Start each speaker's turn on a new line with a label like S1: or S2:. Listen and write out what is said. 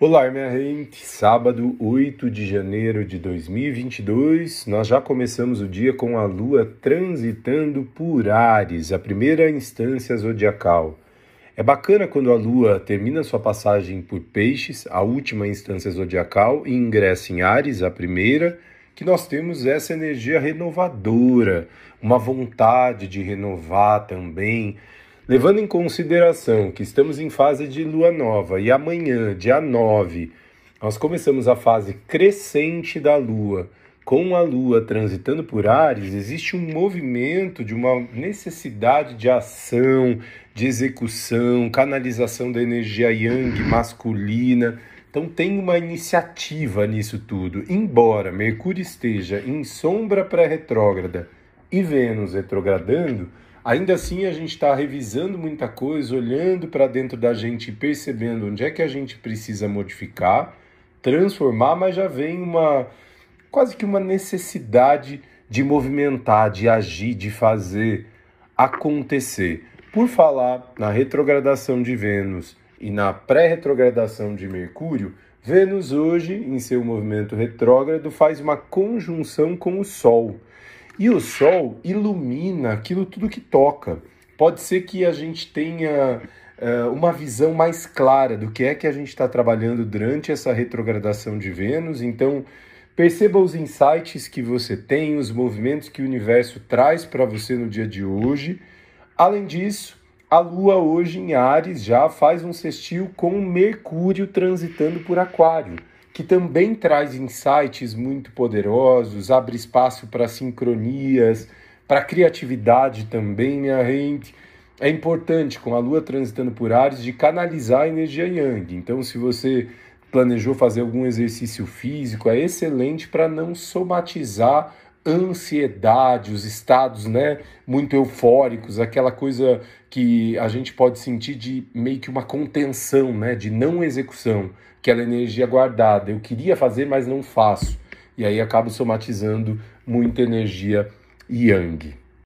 S1: Olá, minha gente. Sábado, 8 de janeiro de 2022, nós já começamos o dia com a Lua transitando por Ares, a primeira instância zodiacal. É bacana quando a Lua termina sua passagem por Peixes, a última instância zodiacal, e ingressa em Ares, a primeira, que nós temos essa energia renovadora, uma vontade de renovar também Levando em consideração que estamos em fase de lua nova e amanhã, dia 9, nós começamos a fase crescente da lua. Com a lua transitando por Ares, existe um movimento de uma necessidade de ação, de execução, canalização da energia yang masculina. Então tem uma iniciativa nisso tudo. Embora Mercúrio esteja em sombra pré-retrógrada e Vênus retrogradando, Ainda assim, a gente está revisando muita coisa, olhando para dentro da gente e percebendo onde é que a gente precisa modificar, transformar, mas já vem uma quase que uma necessidade de movimentar, de agir, de fazer acontecer. Por falar na retrogradação de Vênus e na pré-retrogradação de Mercúrio, Vênus hoje, em seu movimento retrógrado, faz uma conjunção com o Sol. E o sol ilumina aquilo tudo que toca. Pode ser que a gente tenha uh, uma visão mais clara do que é que a gente está trabalhando durante essa retrogradação de Vênus. Então, perceba os insights que você tem, os movimentos que o universo traz para você no dia de hoje. Além disso, a Lua hoje em Ares já faz um sextil com Mercúrio transitando por Aquário que também traz insights muito poderosos, abre espaço para sincronias, para criatividade também, minha gente. É importante, com a Lua transitando por Ares, de canalizar a energia Yang. Então, se você planejou fazer algum exercício físico, é excelente para não somatizar ansiedade, os estados né, muito eufóricos, aquela coisa que a gente pode sentir de meio que uma contenção, né, de não execução, aquela energia guardada. Eu queria fazer, mas não faço. E aí acabo somatizando muita energia yang.